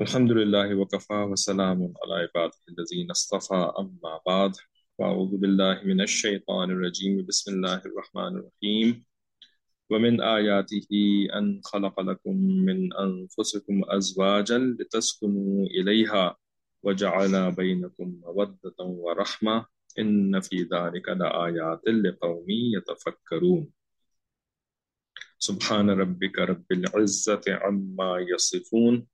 الحمد لله وكفى وسلام على عباده الذين اصطفى أما بعد فأعوذ بالله من الشيطان الرجيم. بسم الله الرحمن الرحيم. ومن آياته أن خلق لكم من أنفسكم أزواجا لتسكنوا إليها وجعل بينكم مودة ورحمة. إن في ذلك لآيات لقوم يتفكرون. سبحان ربك رب العزة عما يصفون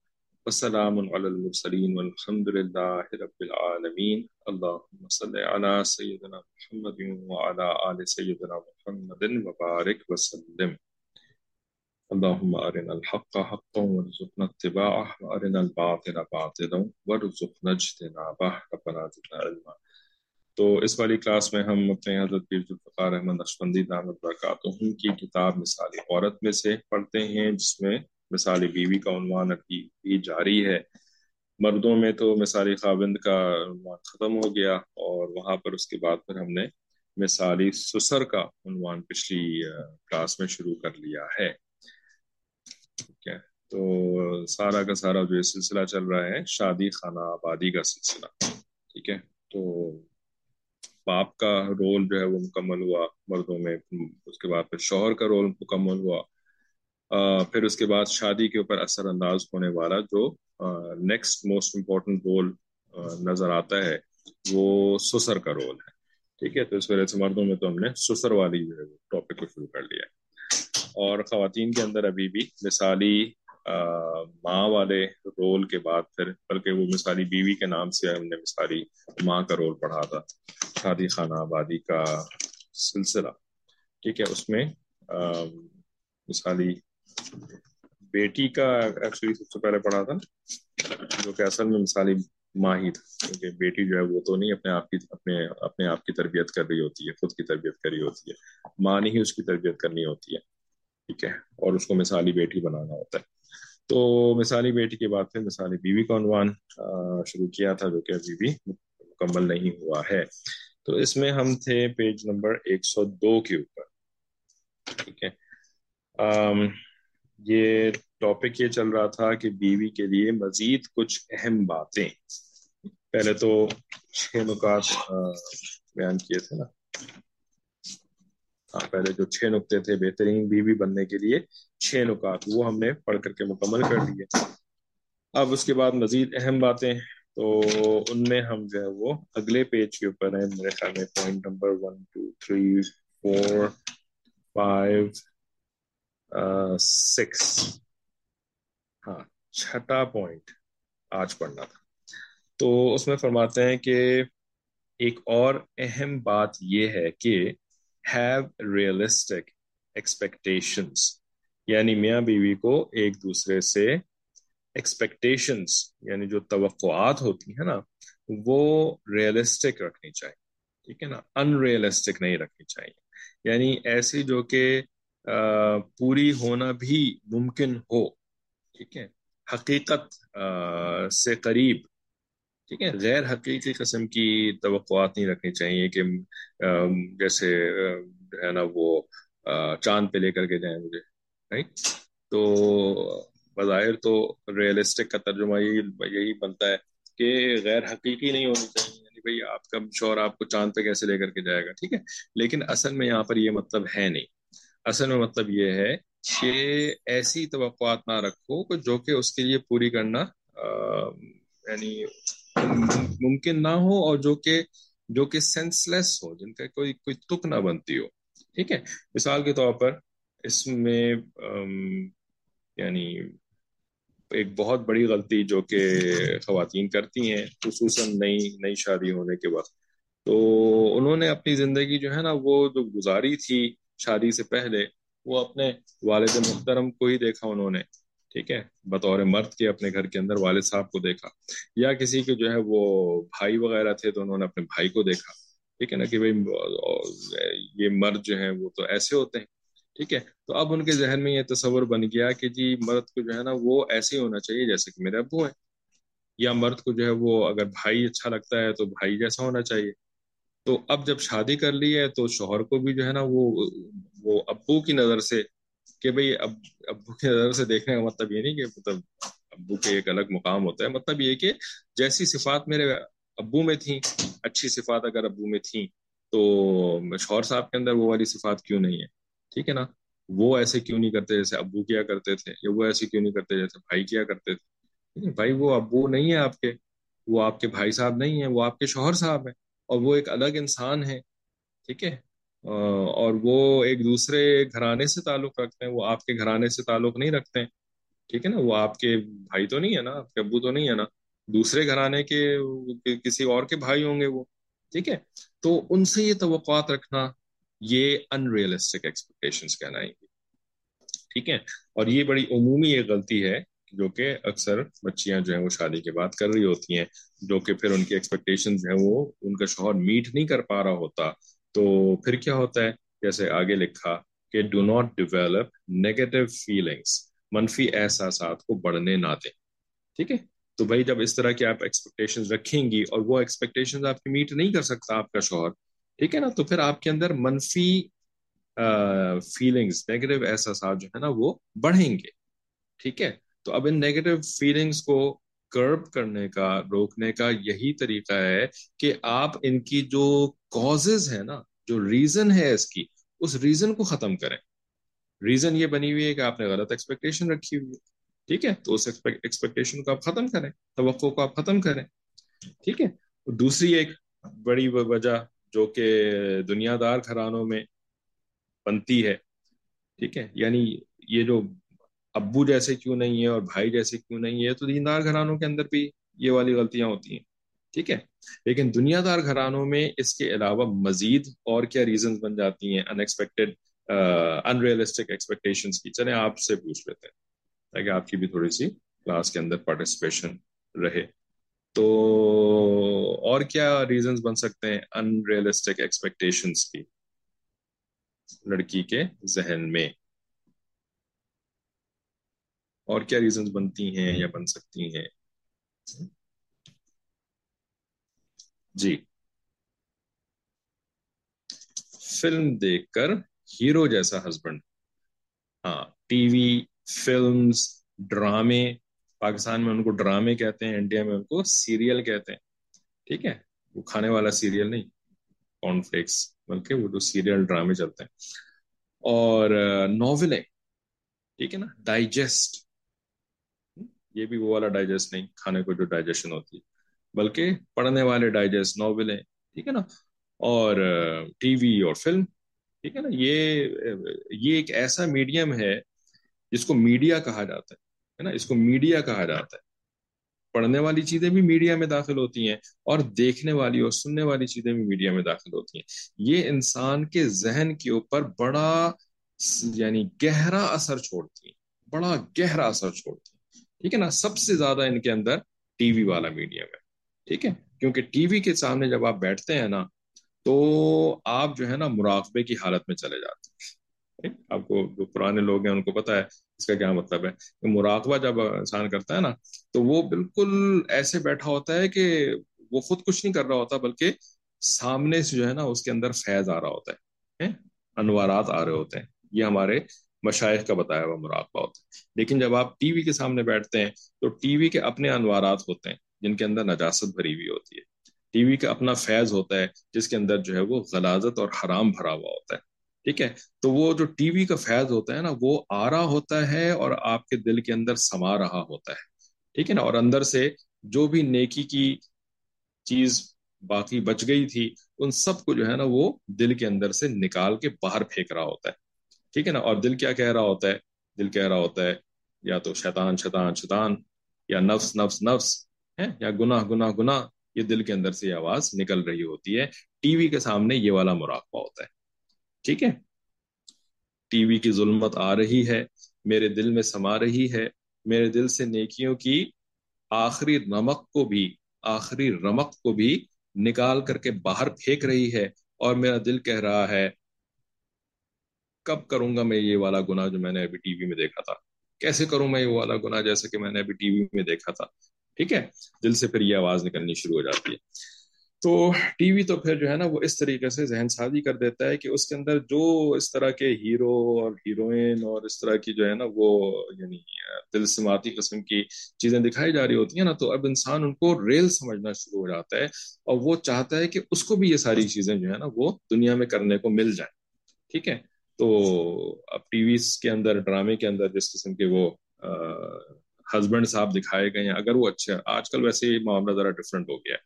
وسلام على المرسلين والحمد لله رب العالمين. اللهم صل على سيدنا محمد وعلى آل سيدنا محمد وبارك وسلم. اللهم أرنا الحق حقا وارزقنا اتباعه وأرنا الباطل باطلا وارزقنا اجتنابه. ربنا زدنا علما. تو اس والی کلاس میں ہم اپنے حضرت پیر ذوالفقار احمد نقشبندی دامت برکاتہم کی کتاب مثالی عورت میں سے پڑھتے ہیں، جس میں مثالی بیوی کا عنوان ابھی بھی جاری ہے۔ مردوں میں تو مثالی خاوند کا عنوان ختم ہو گیا اور وہاں پر اس کے بعد پھر ہم نے مثالی سسر کا عنوان پچھلی کلاس میں شروع کر لیا ہے۔ ٹھیک ہے، تو سارا کا سارا جو سلسلہ چل رہا ہے، شادی خانہ آبادی کا سلسلہ۔ ٹھیک ہے، تو باپ کا رول جو ہے وہ مکمل ہوا، مردوں میں، اس کے بعد پھر شوہر کا رول مکمل ہوا۔ پھر اس کے بعد شادی کے اوپر اثر انداز ہونے والا جو نیکسٹ موسٹ امپورٹنٹ رول نظر آتا ہے، وہ سسر کا رول ہے۔ ٹھیک ہے، تو اس وجہ سے مردوں میں تو ہم نے سسر والی جو ہے ٹاپک کو شروع کر لیا ہے اور خواتین کے اندر ابھی بھی مثالی ماں والے رول کے بعد پھر، بلکہ وہ مثالی بیوی کے نام سے ہم نے مثالی ماں کا رول پڑھا تھا، شادی خانہ آبادی کا سلسلہ، ٹھیک ہے؟ اس میں مثالی بیٹی کا ایکچولی سب سے پہلے پڑھا تھا، جو کہ اصل میں مثالی ماں ہی تھا، کیونکہ بیٹی جو ہے وہ تو نہیں، اپنے آپ کی، اپنے اپنے آپ کی تربیت کر رہی ہوتی ہے، خود کی تربیت کر رہی ہوتی ہے، ماں نے ہی اس کی تربیت کرنی ہوتی ہے، ٹھیک ہے؟ اور اس کو مثالی بیٹی بنانا ہوتا ہے۔ تو مثالی بیٹی کے بعد پھر مثالی بیوی کا عنوان شروع کیا تھا جو کہ ابھی بھی مکمل نہیں ہوا ہے۔ تو اس میں ہم تھے پیج نمبر ایک سو دو کے اوپر۔ ٹھیک ہے۔ یہ ٹاپک یہ چل رہا تھا کہ بیوی کے لیے مزید کچھ اہم باتیں۔ پہلے تو چھ نکات بیان کیے تھے نا۔ ہاں، پہلے جو چھ نقطے تھے بہترین بیوی بننے کے لیے چھ نکات، وہ ہم نے پڑھ کر کے مکمل کر دیے اب اس کے بعد مزید اہم باتیں، تو ان میں ہم جو ہے وہ اگلے پیج کے اوپر ہیں، میرے خیال میں point number one two three four five six ہاں چھٹا پوائنٹ آج پڑھنا تھا۔ تو اس میں فرماتے ہیں کہ ایک اور اہم بات یہ ہے کہ ہیو ریئلسٹک ایکسپیکٹیشنس یعنی میاں بیوی کو ایک دوسرے سے ایکسپیکٹیشنس یعنی جو توقعات ہوتی ہیں نا، وہ ریئلسٹک رکھنی چاہیے۔ ٹھیک ہے نا؟ ان ریئلسٹک نہیں رکھنی چاہیے۔ یعنی ایسی جو کہ پوری ہونا بھی ممکن ہو۔ ٹھیک ہے؟ حقیقت سے قریب۔ ٹھیک ہے، غیر حقیقی قسم کی توقعات نہیں رکھنی چاہیے کہ جیسے ہے نا وہ چاند پہ لے کر کے جائیں مجھے رائٹ تو بظاہر تو ریئلسٹک کا ترجمہ یہی یہی بنتا ہے کہ غیر حقیقی نہیں ہونی چاہیے یعنی بھائی آپ کا شور آپ کو چاند پہ کیسے لے کر کے جائے گا، ٹھیک ہے؟ لیکن اصل میں یہاں پر یہ مطلب ہے نہیں۔ اصل میں مطلب یہ ہے کہ ایسی توقعات نہ رکھو جو کہ اس کے لیے پوری کرنا یعنی ممکن نہ ہو اور جو کہ جو کہ سینس لیس ہو، جن کا کوئی کوئی تک نہ بنتی ہو۔ ٹھیک ہے؟ مثال کے طور پر اس میں یعنی ایک بہت بڑی غلطی جو کہ خواتین کرتی ہیں، خصوصاً نئی نئی شادی ہونے کے وقت۔ تو انہوں نے اپنی زندگی جو ہے نا، وہ جو گزاری تھی شادی سے پہلے، وہ اپنے والد محترم کو ہی دیکھا انہوں نے۔ ٹھیک ہے، بطور مرد کے اپنے گھر کے اندر والد صاحب کو دیکھا، یا کسی کے جو ہے وہ بھائی وغیرہ تھے تو انہوں نے اپنے بھائی کو دیکھا، ٹھیک ہے نا کہ بھائی، یہ مرد جو ہیں وہ تو ایسے ہوتے ہیں، ٹھیک ہے۔ تو اب ان کے ذہن میں یہ تصور بن گیا کہ جی مرد کو جو ہے نا وہ ایسے ہی ہونا چاہیے جیسے کہ میرے ابو ہیں، یا مرد کو جو ہے وہ اگر بھائی اچھا لگتا ہے تو بھائی جیسا ہونا چاہیے۔ تو اب جب شادی کر لی ہے تو شوہر کو بھی جو ہے نا وہ وہ ابو کی نظر سے کہ بھئی اب ابو کے نظر سے دیکھنے کا مطلب یہ نہیں کہ مطلب ابو کے ایک الگ مقام ہوتا ہے۔ مطلب یہ کہ جیسی صفات میرے ابو میں تھیں، اچھی صفات اگر ابو میں تھیں تو شوہر صاحب کے اندر وہ والی صفات کیوں نہیں ہے؟ ٹھیک ہے نا؟ وہ ایسے کیوں نہیں کرتے جیسے ابو کیا کرتے تھے یا وہ ایسے کیوں نہیں کرتے جیسے بھائی کیا کرتے تھے؟ بھائی وہ ابو نہیں ہے آپ کے، وہ آپ کے بھائی صاحب نہیں ہیں، وہ آپ کے شوہر صاحب ہیں اور وہ ایک الگ انسان ہے ٹھیک ہے؟ اور وہ ایک دوسرے گھرانے سے تعلق رکھتے ہیں، وہ آپ کے گھرانے سے تعلق نہیں رکھتے ہیں۔ ٹھیک ہے نا؟ وہ آپ کے بھائی تو نہیں ہے نا؟ آپ کے ابو تو نہیں ہے نا؟ دوسرے گھرانے کے کسی اور کے بھائی ہوں گے وہ۔ ٹھیک ہے؟ تو ان سے یہ توقعات رکھنا، یہ ان ریئلسٹک ایکسپیکٹیشن کہلائیں گی ٹھیک ہے؟ اور یہ بڑی عمومی ایک غلطی ہے جو کہ اکثر بچیاں جو ہیں وہ شادی کے بعد کر رہی ہوتی ہیں، جو کہ پھر ان کی ایکسپیکٹیشن جو ہیں وہ، ان کا شوہر میٹ نہیں کر پا رہا ہوتا۔ تو پھر کیا ہوتا ہے؟ جیسے آگے لکھا کہ do not develop negative feelings منفی احساسات کو بڑھنے نہ دیں۔ ٹھیک ہے؟ تو بھائی جب اس طرح کی آپ ایکسپیکٹیشن رکھیں گی اور وہ ایکسپیکٹیشن آپ کی میٹ نہیں کر سکتا آپ کا شوہر، ٹھیک ہے نا؟ تو پھر آپ کے اندر منفی فیلنگس نیگیٹو احساسات جو ہے نا وہ بڑھیں گے۔ ٹھیک ہے؟ تو اب ان نیگیٹو فیلنگس کو کرب کرنے کا، روکنے کا یہی طریقہ ہے کہ آپ ان کی جو کازز ہے نا، جو ریزن ہے اس کی، اس ریزن کو ختم کریں۔ ریزن یہ بنی ہوئی ہے کہ آپ نے غلط ایکسپیکٹیشن رکھی ہوئی ہے۔ ٹھیک ہے؟ تو اس ایکسپیکٹیشن کو آپ ختم کریں، توقع کو آپ ختم کریں۔ ٹھیک ہے؟ دوسری ایک بڑی وجہ جو کہ دنیا دار گھرانوں میں بنتی ہے۔ ٹھیک ہے؟ یعنی یہ جو ابو جیسے کیوں نہیں ہے اور بھائی جیسے کیوں نہیں ہے تو دیندار گھرانوں کے اندر بھی یہ والی غلطیاں ہوتی ہیں، ٹھیک ہے؟ لیکن دنیا دار گھرانوں میں اس کے علاوہ مزید اور کیا ریزنز بن جاتی ہیں؟ Unexpected unrealistic expectation کی، چلیں آپ سے پوچھ لیتے ہیں تاکہ آپ کی بھی تھوڑی سی کلاس کے اندر پارٹیسپیشن رہے۔ تو اور کیا ریزنز بن سکتے ہیں ان ریئلسٹک ایکسپیکٹیشنس کی لڑکی کے ذہن میں؟ اور کیا ریزنز بنتی ہیں یا بن سکتی ہیں؟ جی۔ فلم دیکھ کر ہیرو جیسا ہسبینڈ ہاں ٹی وی فلمز ڈرامے۔ پاکستان میں ان کو ڈرامے کہتے ہیں انڈیا میں ان کو سیریل کہتے ہیں۔ ٹھیک ہے وہ کھانے والا سیریل نہیں۔ کارن فلیکس بلکہ وہ جو سیریل ڈرامے چلتے ہیں۔ اور ناولیں ٹھیک ہے نا ڈائجسٹ یہ بھی وہ والا ڈائجسٹ نہیں، کھانے کو جو ڈائجیشن ہوتی ہے۔ بلکہ پڑھنے والے ڈائجسٹ ناولیں ٹھیک ہے نا؟ اور ٹی وی اور فلم، ٹھیک ہے نا؟ یہ یہ ایک ایسا میڈیم ہے جس کو میڈیا کہا جاتا ہے نا؟ اس کو میڈیا کہا جاتا ہے۔ پڑھنے والی چیزیں بھی میڈیا میں داخل ہوتی ہیں اور دیکھنے والی اور سننے والی چیزیں بھی میڈیا میں داخل ہوتی ہیں۔ یہ انسان کے ذہن کے اوپر بڑا یعنی گہرا اثر چھوڑتی ہیں، بڑا گہرا اثر چھوڑتی ہیں۔ ٹھیک ہے نا؟ سب سے زیادہ ان کے اندر ٹی وی والا میڈیم ہے۔ ٹھیک ہے؟ کیونکہ ٹی وی کے سامنے جب آپ بیٹھتے ہیں نا، تو آپ جو ہے نا مراقبے کی حالت میں چلے جاتے ہیں۔ آپ کو جو پرانے لوگ ہیں، ان کو پتا ہے اس کا کیا مطلب ہے۔ کہ مراقبہ جب انسان کرتا ہے نا، تو وہ بالکل ایسے بیٹھا ہوتا ہے کہ وہ خود کچھ نہیں کر رہا ہوتا، بلکہ سامنے سے جو ہے نا، اس کے اندر فیض آ رہا ہوتا ہے۔ انوارات آ رہے ہوتے ہیں۔ یہ ہمارے مشائق کا بتایا ہوا مراقبہ ہوتا ہے۔ لیکن جب آپ ٹی وی کے سامنے بیٹھتے ہیں تو ٹی وی کے اپنے انوارات ہوتے ہیں جن کے اندر نجاست بھری ہوئی ہوتی ہے۔ ٹی وی کا اپنا فیض ہوتا ہے جس کے اندر جو ہے وہ غلازت اور حرام بھرا ہوا ہوتا ہے۔ ٹھیک ہے؟ تو وہ جو ٹی وی کا فیض ہوتا ہے نا، وہ آ رہا ہوتا ہے اور آپ کے دل کے اندر سما رہا ہوتا ہے۔ ٹھیک ہے نا؟ اور اندر سے جو بھی نیکی کی چیز باقی بچ گئی تھی، ان سب کو جو ہے نا وہ دل کے اندر سے نکال کے باہر پھینک رہا ہوتا ہے۔ ٹھیک ہے نا؟ اور دل کیا کہہ رہا ہوتا ہے؟ دل کہہ رہا ہوتا ہے، یا تو شیطان شیطان شیطان، یا نفس نفس نفس ہے یا گناہ گناہ گناہ، یہ دل کے اندر سے یہ آواز نکل رہی ہوتی ہے۔ ٹی وی کے سامنے یہ والا مراقبہ ہوتا ہے۔ ٹھیک ہے؟ ٹی وی کی ظلمت آ رہی ہے، میرے دل میں سما رہی ہے۔ میرے دل سے نیکیوں کی آخری رمق کو بھی، آخری رمق کو بھی نکال کر کے باہر پھینک رہی ہے۔ اور میرا دل کہہ رہا ہے کب کروں گا میں یہ والا گنا جو میں نے ابھی ٹی وی میں دیکھا تھا؟ کیسے کروں میں یہ والا گنا جیسے کہ میں نے ابھی ٹی وی میں دیکھا تھا؟ ٹھیک ہے؟ دل سے پھر یہ آواز نکلنی شروع ہو جاتی ہے۔ تو ٹی وی تو پھر جو ہے نا وہ اس طریقے سے ذہن سازی کر دیتا ہے کہ اس کے اندر جو اس طرح کے ہیرو اور ہیروئن اور اس طرح کی جو ہے نا وہ یعنی دل سماتی قسم کی چیزیں دکھائی جا رہی ہوتی ہیں نا، تو اب انسان ان کو ریل سمجھنا شروع ہو جاتا ہے اور وہ چاہتا ہے کہ اس کو بھی یہ ساری چیزیں جو ہے نا وہ دنیا میں کرنے کو مل جائیں۔ ٹھیک ہے؟ تو اب ٹی ویز کے اندر، ڈرامے کے اندر جس قسم کے وہ ہسبینڈ صاحب دکھائے گئے ہیں، اگر وہ اچھے آج کل ویسے یہ معاملہ ذرا ڈفرینٹ ہو گیا ہے۔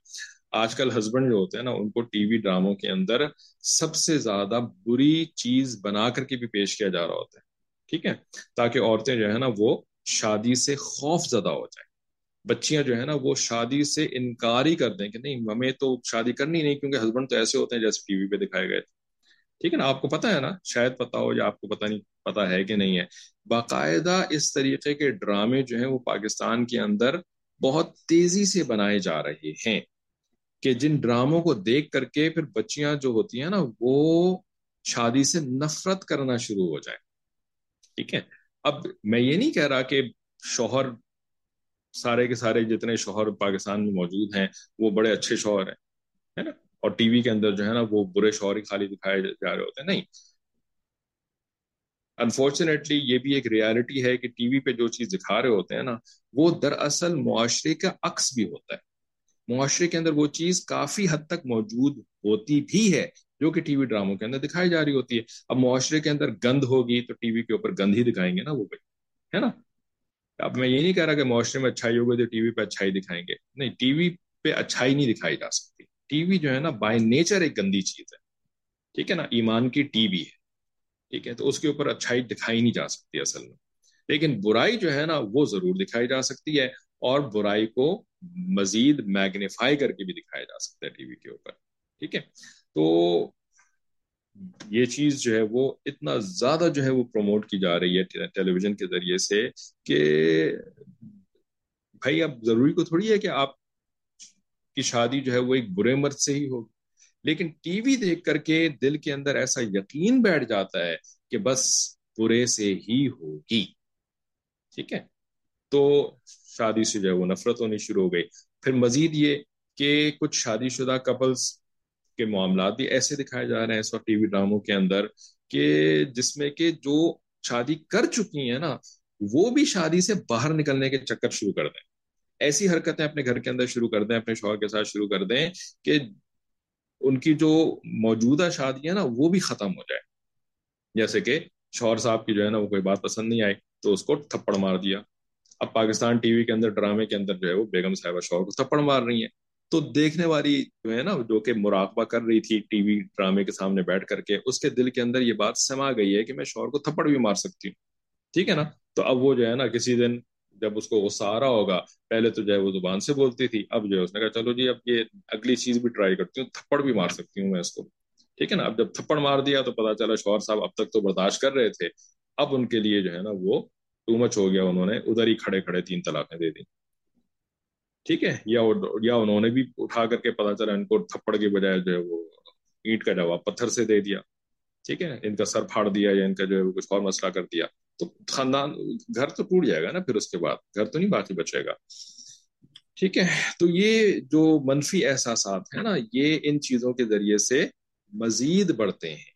آج کل ہسبینڈ جو ہوتے ہیں نا، ان کو ٹی وی ڈراموں کے اندر سب سے زیادہ بری چیز بنا کر کے بھی پیش کیا جا رہا ہوتا ہے، ٹھیک ہے؟ تاکہ عورتیں جو ہے نا، وہ شادی سے خوف زدہ ہو جائیں۔ بچیاں جو ہے نا، وہ شادی سے انکار ہی کر دیں کہ نہیں، ہمیں تو شادی کرنی نہیں، کیونکہ ہسبینڈ تو ایسے ہوتے ہیں جیسے ٹی وی پہ دکھائے گئے تھے۔ ٹھیک ہے نا؟ آپ کو پتا ہے نا؟ شاید پتا ہو یا آپ کو پتا نہیں پتا ہے کہ نہیں ہے۔ باقاعدہ اس طریقے کے ڈرامے جو ہیں وہ پاکستان کے اندر بہت تیزی سے بنائے جا رہے ہیں کہ جن ڈراموں کو دیکھ کر کے پھر بچیاں جو ہوتی ہیں نا، وہ شادی سے نفرت کرنا شروع ہو جائے ٹھیک ہے؟ اب میں یہ نہیں کہہ رہا کہ شوہر سارے کے سارے جتنے شوہر پاکستان میں موجود ہیں، وہ بڑے اچھے شوہر ہیں، ہے نا؟ اور ٹی وی کے اندر جو ہے نا وہ برے شوہر ہی خالی دکھائے جا رہے ہوتے ہیں۔ نہیں۔ انفارچونیٹلی یہ بھی ایک ریالٹی ہے کہ ٹی وی پہ جو چیز دکھا رہے ہوتے ہیں نا، وہ دراصل معاشرے کا عکس بھی ہوتا ہے۔ معاشرے کے اندر وہ چیز کافی حد تک موجود ہوتی بھی ہے جو کہ ٹی وی ڈراموں کے اندر دکھائی جا رہی ہوتی ہے۔ اب معاشرے کے اندر گند ہوگی تو ٹی وی کے اوپر گند ہی دکھائیں گے نا وہ بھائی، ہے نا؟ اب میں یہ نہیں کہہ رہا کہ معاشرے میں اچھائی ہوگی تو ٹی وی پہ اچھائی دکھائیں گے۔ نہیں، ٹی وی پہ اچھائی نہیں دکھائی جا سکتی۔ ٹی وی جو ہے نا بائی نیچر ایک گندی چیز ہے۔ ٹھیک ہے نا؟ ایمان کی ٹی وی ہے۔ ٹھیک ہے؟ تو اس کے اوپر اچھائی دکھائی نہیں جا سکتی اصل میں۔ لیکن برائی جو ہے نا وہ ضرور دکھائی جا سکتی ہے اور برائی کو مزید میگنیفائی کر کے بھی دکھایا جا سکتا ہے ٹی وی کے اوپر۔ ٹھیک ہے؟ تو یہ چیز جو ہے وہ اتنا زیادہ جو ہے وہ پروموٹ کی جا رہی ہے ٹیلی ویژن کے ذریعے سے کہ بھائی اب ضروری کو تھوڑی ہے کہ آپ کی شادی جو ہے وہ ایک برے مرد سے ہی ہوگی۔ لیکن ٹی وی دیکھ کر کے دل کے اندر ایسا یقین بیٹھ جاتا ہے کہ بس برے سے ہی ہوگی۔ ٹھیک ہے؟ تو شادی سے جو ہے وہ نفرت ہونی شروع ہو گئی۔ پھر مزید یہ کہ کچھ شادی شدہ کپلس کے معاملات بھی ایسے دکھائے جا رہے ہیں اس وقت ٹی وی ڈراموں کے اندر کہ جس میں کہ جو شادی کر چکی ہیں نا، وہ بھی شادی سے باہر نکلنے کے چکر شروع کر دیں۔ ایسی حرکتیں اپنے گھر کے اندر شروع کر دیں، اپنے شوہر کے ساتھ شروع کر دیں کہ ان کی جو موجودہ شادی ہے نا، وہ بھی ختم ہو جائے۔ جیسے کہ شوہر صاحب کی جو ہے نا، وہ کوئی بات پسند نہیں آئی تو اس کو تھپڑ مار دیا۔ اب پاکستان ٹی وی کے اندر، ڈرامے کے اندر جو ہے وہ بیگم صاحبہ شوہر کو تھپڑ مار رہی ہیں۔ تو دیکھنے والی جو ہے نا، جو کہ مراقبہ کر رہی تھی ٹی وی ڈرامے کے سامنے بیٹھ کر کے، اس کے دل کے اندر یہ بات سما گئی ہے کہ میں شوہر کو تھپڑ بھی مار سکتی ہوں۔ ٹھیک ہے نا؟ تو اب وہ جو ہے نا، کسی دن جب اس کو غصہ آ رہا ہوگا، پہلے تو جو ہے وہ زبان سے بولتی تھی، اب جو ہے اس نے کہا، چلو جی اب یہ اگلی چیز بھی ٹرائی کرتی ہوں، تھپڑ بھی مار سکتی ہوں میں اس کو۔ ٹھیک ہے نا؟ اب جب تھپڑ مار دیا تو پتا چلا شوہر صاحب اب تک تو برداشت کر رہے تھے۔ اب ان کے لیے جو ہے نا وہ ٹو مچ ہو گیا، انہوں نے ادھر ہی کھڑے کھڑے تین طلاقیں دے دی ٹھیک ہے؟ یا یا انہوں نے بھی اٹھا کر کے پتا چلا ان کو تھپڑ کے بجائے جو ہے وہ اینٹ کا جواب پتھر سے دے دیا۔ ٹھیک ہے؟ ان کا سر پھاڑ دیا یا ان کا جو ہے کچھ اور مسئلہ کر دیا۔ تو خاندان، گھر تو ٹوٹ جائے گا نا پھر اس کے بعد۔ گھر تو نہیں باقی بچے گا۔ ٹھیک ہے؟ تو یہ جو منفی احساسات ہیں نا، یہ ان چیزوں کے ذریعے سے مزید بڑھتے ہیں۔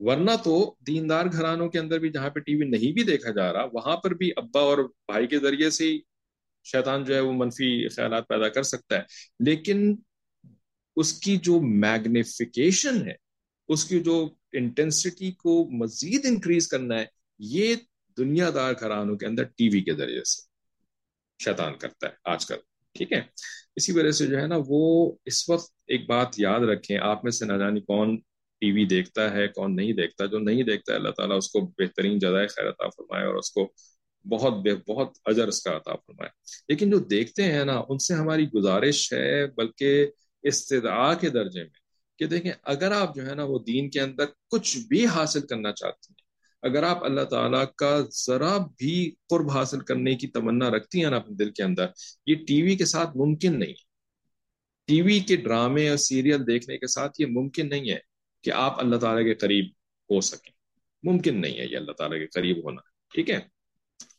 ورنہ تو دیندار گھرانوں کے اندر بھی جہاں پہ ٹی وی نہیں بھی دیکھا جا رہا، وہاں پر بھی ابا اور بھائی کے ذریعے سے ہی شیطان جو ہے وہ منفی خیالات پیدا کر سکتا ہے۔ لیکن اس کی جو میگنیفیکیشن ہے، اس کی جو انٹینسٹی کو مزید انکریز کرنا ہے یہ دنیا دار گھرانوں کے اندر ٹی وی کے ذریعے سے شیطان کرتا ہے آج کل، ٹھیک ہے؟ اسی وجہ سے جو ہے نا، وہ اس وقت ایک بات یاد رکھیں، آپ میں سے نہ جانی کون ٹی وی دیکھتا ہے، کون نہیں دیکھتا۔ جو نہیں دیکھتا ہے، اللہ تعالیٰ اس کو بہترین جزائے خیر عطا فرمائے اور اس کو بہت بے، بہت اجر اس کا عطا فرمائے۔ لیکن جو دیکھتے ہیں نا، ان سے ہماری گزارش ہے، بلکہ استدعا کے درجے میں کہ دیکھیں، اگر آپ جو ہے نا وہ دین کے اندر کچھ بھی حاصل کرنا چاہتے ہیں اگر آپ اللہ تعالیٰ کا ذرا بھی قرب حاصل کرنے کی تمنا رکھتی ہیں نا اپنے دل کے اندر، یہ ٹی وی کے ساتھ ممکن نہیں ہے۔ ٹی وی کے ڈرامے اور سیریل دیکھنے کے ساتھ یہ ممکن نہیں ہے کہ آپ اللہ تعالیٰ کے قریب ہو سکیں۔ ممکن نہیں ہے یہ اللہ تعالیٰ کے قریب ہونا، ٹھیک ہے؟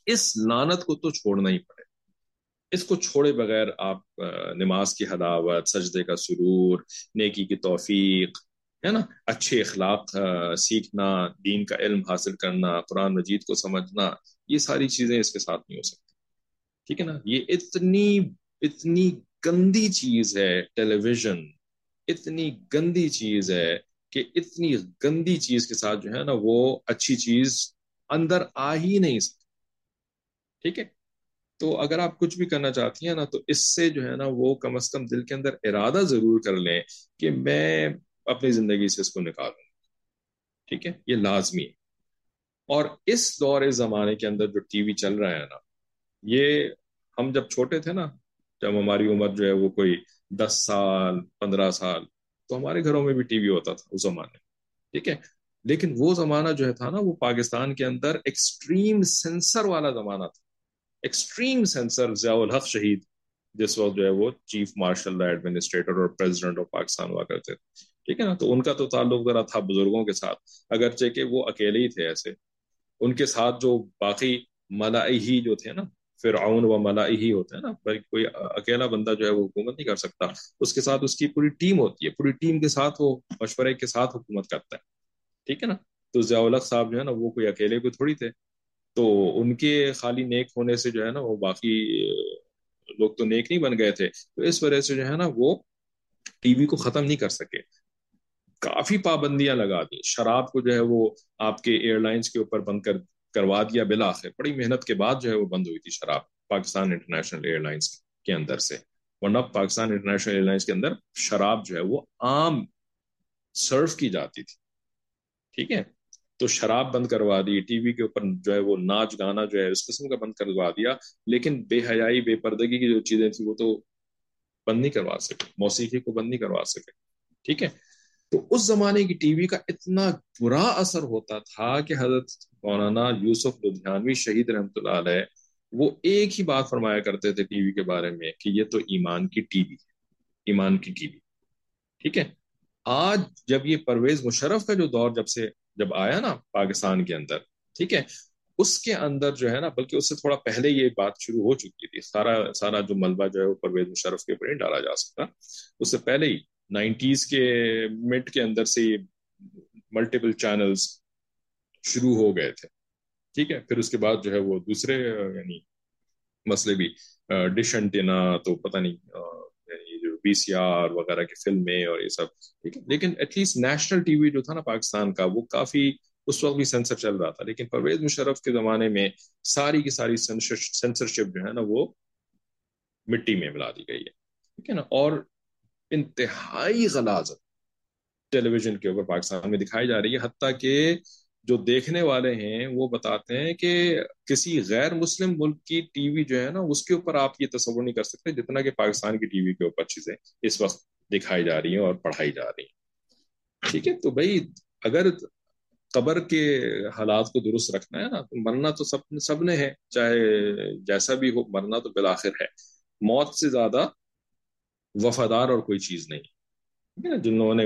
اس لانت کو تو چھوڑنا ہی پڑے۔ اس کو چھوڑے بغیر آپ نماز کی حداوت سجدے کا سرور، نیکی کی توفیق ہے نا، اچھے اخلاق سیکھنا، دین کا علم حاصل کرنا، قرآن مجید کو سمجھنا، یہ ساری چیزیں اس کے ساتھ نہیں ہو سکتی۔ ٹھیک ہے نا؟ یہ اتنی اتنی گندی چیز ہے ٹیلی ویژن اتنی گندی چیز ہے کہ اتنی گندی چیز کے ساتھ جو ہے نا وہ اچھی چیز اندر آ ہی نہیں سکتی۔ ٹھیک ہے؟ تو اگر آپ کچھ بھی کرنا چاہتی ہیں نا، تو اس سے جو ہے نا وہ کم از کم دل کے اندر ارادہ ضرور کر لیں کہ میں اپنی زندگی سے اس کو نکالوں ٹھیک ہے؟ یہ لازمی ہے۔ اور اس دور زمانے کے اندر جو ٹی وی چل رہا ہے نا، یہ ہم جب چھوٹے تھے نا، جب ہماری عمر جو ہے وہ کوئی دس سال، پندرہ سال، تو ہمارے گھروں میں بھی ٹی وی ہوتا تھا اس زمانے۔ ٹھیک ہے؟ لیکن وہ زمانہ جو ہے تھا نا، وہ پاکستان کے اندر ایکسٹریم سینسر والا زمانہ تھا۔ ایکسٹریم سینسر ضیاء الحق شہید، جس وقت جو ہے وہ چیف مارشل ایڈمنسٹریٹر اور پریزیڈنٹ آف پاکستان ہوا کرتے تھے۔ ٹھیک ہے نا؟ تو ان کا تو تعلق ذرا تھا بزرگوں کے ساتھ۔ اگرچہ کہ وہ اکیلے ہی تھے ایسے۔ ان کے ساتھ جو باقی ملائی جو تھے نا، فرعون و ملائی ہی ہوتے ہیں نا کوئی اکیلا بندہ جو ہے وہ حکومت نہیں کر سکتا۔ اس کے ساتھ اس کی پوری ٹیم ہوتی ہے۔ پوری ٹیم کے ساتھ وہ مشورے کے ساتھ حکومت کرتا ہے۔ ٹھیک ہے نا؟ تو ضیاء صاحب جو ہے نا، وہ کوئی اکیلے کو تھوڑی تھے۔ تو ان کے خالی نیک ہونے سے جو ہے نا، وہ باقی لوگ تو نیک نہیں بن گئے تھے۔ تو اس وجہ سے جو ہے نا، وہ ٹی وی کو ختم نہیں کر سکے۔ کافی پابندیاں لگا دی۔ شراب کو جو ہے وہ آپ کے ایئر لائنس کے اوپر بند کر کروا دیا بلاخر بڑی محنت کے بعد جو ہے وہ بند ہوئی تھی شراب پاکستان انٹرنیشنل ایئر لائنس کے اندر سے۔ ورنہ پاکستان انٹرنیشنل ایئر لائنس کے اندر شراب جو ہے وہ عام سرو کی جاتی تھی۔ ٹھیک ہے؟ تو شراب بند کروا دی، ٹی وی کے اوپر جو ہے وہ ناچ گانا جو ہے اس قسم کا بند کروا دیا، لیکن بے حیائی، بے پردگی کی جو چیزیں تھیں وہ تو بند نہیں کروا سکے، موسیقی کو بند نہیں کروا سکے۔ ٹھیک ہے؟ تو اس زمانے کی ٹی وی کا اتنا برا اثر ہوتا تھا کہ حضرت مولانا یوسف لدھیانوی شہید رحمۃ اللہ علیہ وہ ایک ہی بات فرمایا کرتے تھے ٹی وی کے بارے میں کہ یہ تو ایمان کی ٹی وی ہے، ایمان کی ٹی وی۔ ٹھیک ہے؟ آج جب یہ پرویز مشرف کا جو دور جب سے جب آیا نا پاکستان کے اندر، ٹھیک ہے؟ اس کے اندر جو ہے نا، بلکہ اس سے تھوڑا پہلے یہ بات شروع ہو چکی تھی، سارا سارا جو ملبہ جو ہے وہ پرویز مشرف کے اوپر نہیں ڈالا جا سکتا، اس سے پہلے ہی نائنٹیز کے مڈ کے اندر سے یہ ملٹیپل چینلز شروع ہو گئے تھے۔ ٹھیک ہے، پھر اس کے بعد جو ہے وہ دوسرے یعنی مسئلے بھی ڈش انٹینا تو پتہ نہیں بی سی آر وغیرہ کی فلمیں اور یہ سب، ٹھیک ہے۔ لیکن at least national T V جو تھا نا پاکستان کا، وہ کافی اس وقت بھی سینسر چل رہا تھا۔ لیکن پرویز مشرف کے زمانے میں ساری کی ساری سینسرشپ جو ہے نا وہ مٹی میں ملا دی گئی ہے۔ ٹھیک ہے نا؟ اور انتہائی غلازت ٹیلی ویژن کے اوپر پاکستان میں دکھائی جا رہی ہے۔ حتیٰ کہ جو دیکھنے والے ہیں، وہ بتاتے ہیں کہ کسی غیر مسلم ملک کی ٹی وی جو ہے نا، اس کے اوپر آپ یہ تصور نہیں کر سکتے جتنا کہ پاکستان کی ٹی وی کے اوپر چیزیں اس وقت دکھائی جا رہی ہیں اور پڑھائی جا رہی ہیں۔ ٹھیک ہے؟ تو بھائی، اگر قبر کے حالات کو درست رکھنا ہے نا، تو مرنا تو سب سب نے ہے، چاہے جیسا بھی ہو، مرنا تو بالآخر ہے۔ موت سے زیادہ وفادار اور کوئی چیز نہیں۔ یعنی جن لوگوں نے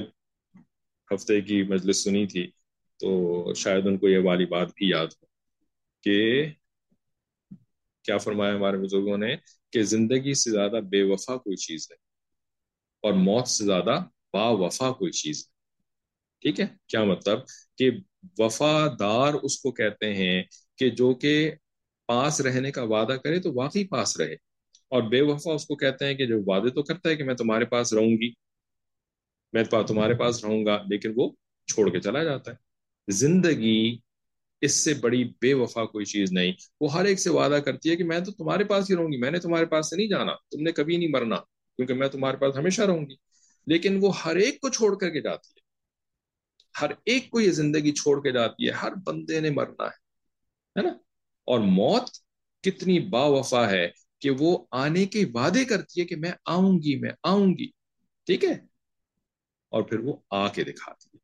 ہفتے کی مجلس سنی تھی، تو شاید ان کو یہ والی بات بھی یاد ہو کہ کیا فرمایا ہمارے بزرگوں نے کہ زندگی سے زیادہ بے وفا کوئی چیز ہے اور موت سے زیادہ با وفا کوئی چیز ہے ٹھیک ہے؟ کیا مطلب؟ کہ وفادار اس کو کہتے ہیں کہ جو کہ پاس رہنے کا وعدہ کرے تو واقعی پاس رہے۔ اور بے وفا اس کو کہتے ہیں کہ جو وعدے تو کرتا ہے کہ میں تمہارے پاس رہوں گی، میں تمہارے پاس رہوں گا، لیکن وہ چھوڑ کے چلا جاتا ہے۔ زندگی اس سے بڑی بے وفا کوئی چیز نہیں۔ وہ ہر ایک سے وعدہ کرتی ہے کہ میں تو تمہارے پاس ہی رہوں گی، میں نے تمہارے پاس سے نہیں جانا، تم نے کبھی نہیں مرنا، کیونکہ میں تمہارے پاس ہمیشہ رہوں گی۔ لیکن وہ ہر ایک کو چھوڑ کر کے جاتی ہے۔ ہر ایک کو یہ زندگی چھوڑ کے جاتی ہے، ہر بندے نے مرنا ہے ہے نا؟ اور موت کتنی با وفا ہے۔ کہ وہ آنے کے وعدے کرتی ہے کہ میں آؤں گی، میں آؤں گی۔ ٹھیک ہے؟ اور پھر وہ آ کے دکھاتی ہے۔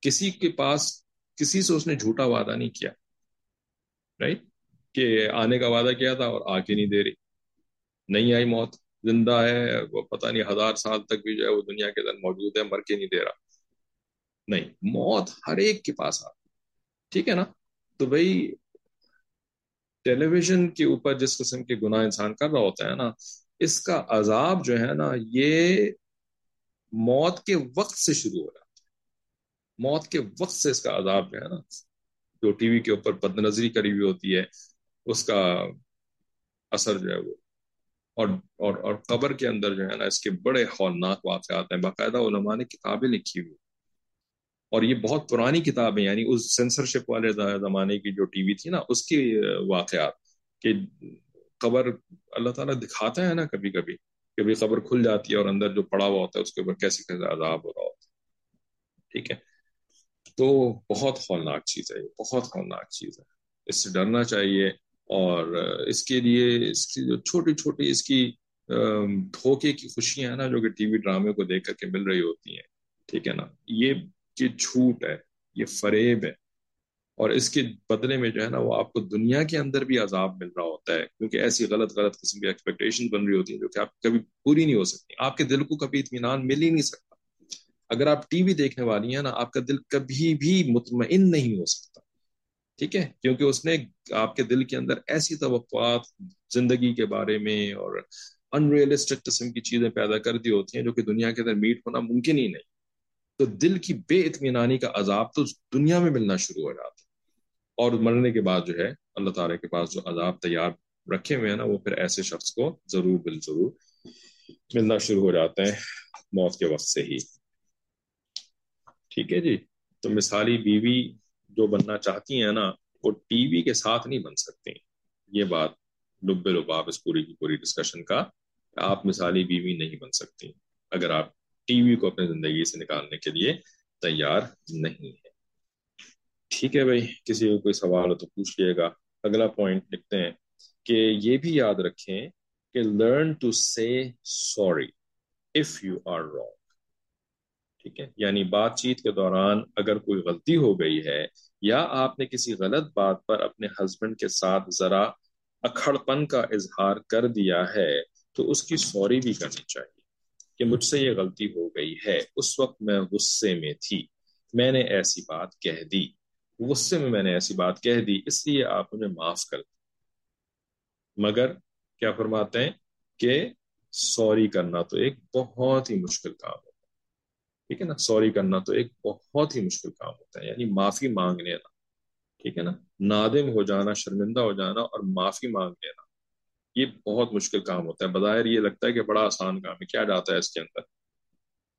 کسی کے پاس، کسی سے اس نے جھوٹا وعدہ نہیں کیا۔ رائٹ کہ آنے کا وعدہ کیا تھا اور آ کے نہیں دے رہی۔ نہیں آئی موت، زندہ ہے، وہ پتہ نہیں ہزار سال تک بھی جو ہے وہ دنیا کے اندر موجود ہے، مر کے نہیں دے رہا۔ نہیں، موت ہر ایک کے پاس آتی ٹھیک ہے نا؟ تو بھائی ٹیلی ویژن کے اوپر جس قسم کے گناہ انسان کر رہا ہوتا ہے نا، اس کا عذاب جو ہے نا، یہ موت کے وقت سے شروع ہو رہا ہے۔ موت کے وقت سے اس کا عذاب جو ہے نا، جو ٹی وی کے اوپر بد نظری کری ہوئی ہوتی ہے، اس کا اثر جو ہے وہ، اور اور اور قبر کے اندر جو ہے نا، اس کے بڑے ہولناک واقعات ہیں۔ باقاعدہ علماء نے کتابیں لکھی ہوئی اور یہ بہت پرانی کتابیں یعنی اس سینسرشپ والے زمانے کی جو ٹی وی تھی نا، اس کی واقعات کہ قبر اللہ تعالیٰ دکھاتا ہے نا کبھی کبھی کبھی قبر کھل جاتی ہے اور اندر جو پڑا ہوا ہوتا ہے، اس کے اوپر کیسے کیسے عذاب ہو رہا ہوتا ہے۔ ٹھیک ہے؟ تو بہت ہولناک چیز ہے، یہ بہت ہولناک چیز ہے۔ اس سے ڈرنا چاہیے اور اس کے لیے اس کی جو چھوٹی چھوٹی اس کی دھوکے کی خوشیاں ہیں نا، جو کہ ٹی وی ڈرامے کو دیکھ کر کے مل رہی ہوتی ہیں۔ ٹھیک ہے نا؟ یہ یہ جھوٹ ہے، یہ فریب ہے۔ اور اس کے بدلے میں جو ہے نا، وہ آپ کو دنیا کے اندر بھی عذاب مل رہا ہوتا ہے، کیونکہ ایسی غلط غلط قسم کی ایکسپیکٹیشن بن رہی ہوتی ہیں جو کہ آپ کبھی پوری نہیں ہو سکتی۔ آپ کے دل کو کبھی اطمینان مل ہی نہیں سکتا۔ اگر آپ ٹی وی دیکھنے والی ہیں نا، آپ کا دل کبھی بھی مطمئن نہیں ہو سکتا۔ ٹھیک ہے؟ کیونکہ اس نے آپ کے دل کے اندر ایسی توقعات زندگی کے بارے میں اور ان ریئلسٹک قسم کی چیزیں پیدا کر دی ہوتی ہیں جو کہ دنیا کے اندر میٹ ہونا ممکن ہی نہیں۔ تو دل کی بے اطمینانی کا عذاب تو دنیا میں ملنا شروع ہو جاتا اور مرنے کے بعد جو ہے، اللہ تعالیٰ کے پاس جو عذاب تیار رکھے ہوئے ہیں نا، وہ پھر ایسے شخص کو ضرور بال ضرور ملنا شروع ہو جاتے ہیں موت کے وقت سے ہی۔ ٹھیک ہے جی؟ تو مثالی بیوی جو بننا چاہتی ہیں نا، وہ ٹی وی کے ساتھ نہیں بن سکتی۔ یہ بات لب لباب اس پوری کی پوری ڈسکشن کا، آپ مثالی بیوی نہیں بن سکتی۔ اگر آپ ٹی وی کو اپنی زندگی سے نکالنے کے لیے تیار نہیں ہے۔ ٹھیک ہے بھائی، کسی کو کوئی سوال ہو تو پوچھ لیے گا۔ اگلا پوائنٹ لکھتے ہیں کہ یہ بھی یاد رکھیں کہ learn to see sorry if you are wrong ٹھیک ہے یعنی بات چیت کے دوران اگر کوئی غلطی ہو گئی ہے یا آپ نے کسی غلط بات پر اپنے ہسبینڈ کے ساتھ ذرا اکھڑ پن کا اظہار کر دیا ہے تو اس کی سوری بھی کرنی چاہیے۔ کہ مجھ سے یہ غلطی ہو گئی ہے، اس وقت میں غصے میں تھی۔ میں نے ایسی بات کہہ دی۔ غصے میں میں نے ایسی بات کہہ دی، اس لیے آپ مجھے معاف کر دی مگر کیا فرماتے ہیں کہ سوری کرنا تو ایک بہت ہی مشکل کام ہوتا ہے۔ ٹھیک ہے نا؟ سوری کرنا تو ایک بہت ہی مشکل کام ہوتا ہے یعنی معافی مانگ لینا ٹھیک ہے نا؟ نادم ہو جانا، شرمندہ ہو جانا اور معافی مانگ لینا یہ بہت مشکل کام ہوتا ہے۔ بظاہر یہ لگتا ہے کہ بڑا آسان کام ہے، کیا جاتا ہے اس کے اندر؟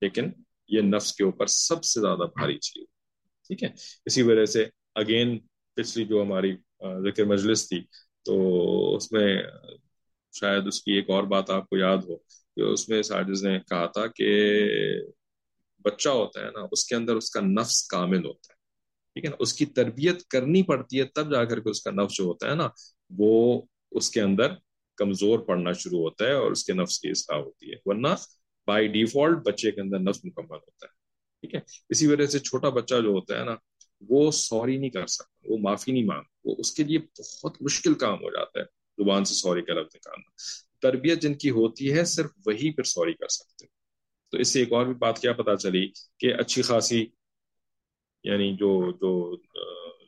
لیکن یہ نفس کے اوپر سب سے زیادہ بھاری چیز۔ ٹھیک ہے؟ اسی وجہ سے اگین پچھلی جو ہماری ذکر مجلس تھی، تو اس میں شاید اس کی ایک اور بات آپ کو یاد ہو، کہ اس میں ساجز نے کہا تھا کہ بچہ ہوتا ہے نا، اس کے اندر اس کا نفس کامل ہوتا ہے۔ ٹھیک ہے نا؟ اس کی تربیت کرنی پڑتی ہے تب جا کر کے اس کا نفس جو ہوتا ہے نا، وہ اس کے اندر کمزور پڑنا شروع ہوتا ہے اور اس کے نفس کی اصلاح ہوتی ہے۔ ورنہ بائی ڈیفالٹ بچے کے اندر نفس مکمل ہوتا ہے۔ ٹھیک ہے؟ اسی وجہ سے چھوٹا بچہ جو ہوتا ہے نا، وہ سوری نہیں کر سکتا، وہ معافی نہیں مانگ وہ اس کے لیے بہت مشکل کام ہو جاتا ہے زبان سے سوری کا لفظ نکالنا۔ تربیت جن کی ہوتی ہے صرف وہی پھر سوری کر سکتے تو اس سے ایک اور بھی بات کیا پتا چلی کہ اچھی خاصی یعنی جو جو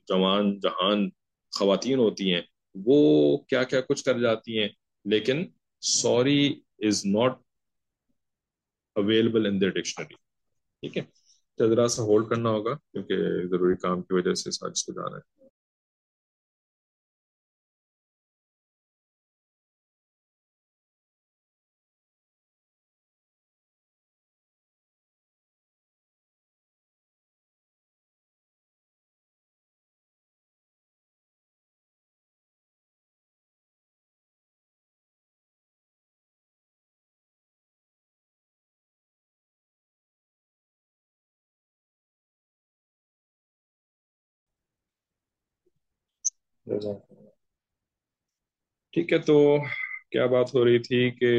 جوان، جہان، خواتین ہوتی ہیں، وہ کیا کیا کچھ کر جاتی ہیں؟ لیکن sorry is not available in the dictionary. ٹھیک ہے؟ ذرا سا ہولڈ کرنا ہوگا کیونکہ ضروری کام کی وجہ سے سارے کو ٹھیک ہے، تو کیا بات ہو رہی تھی کہ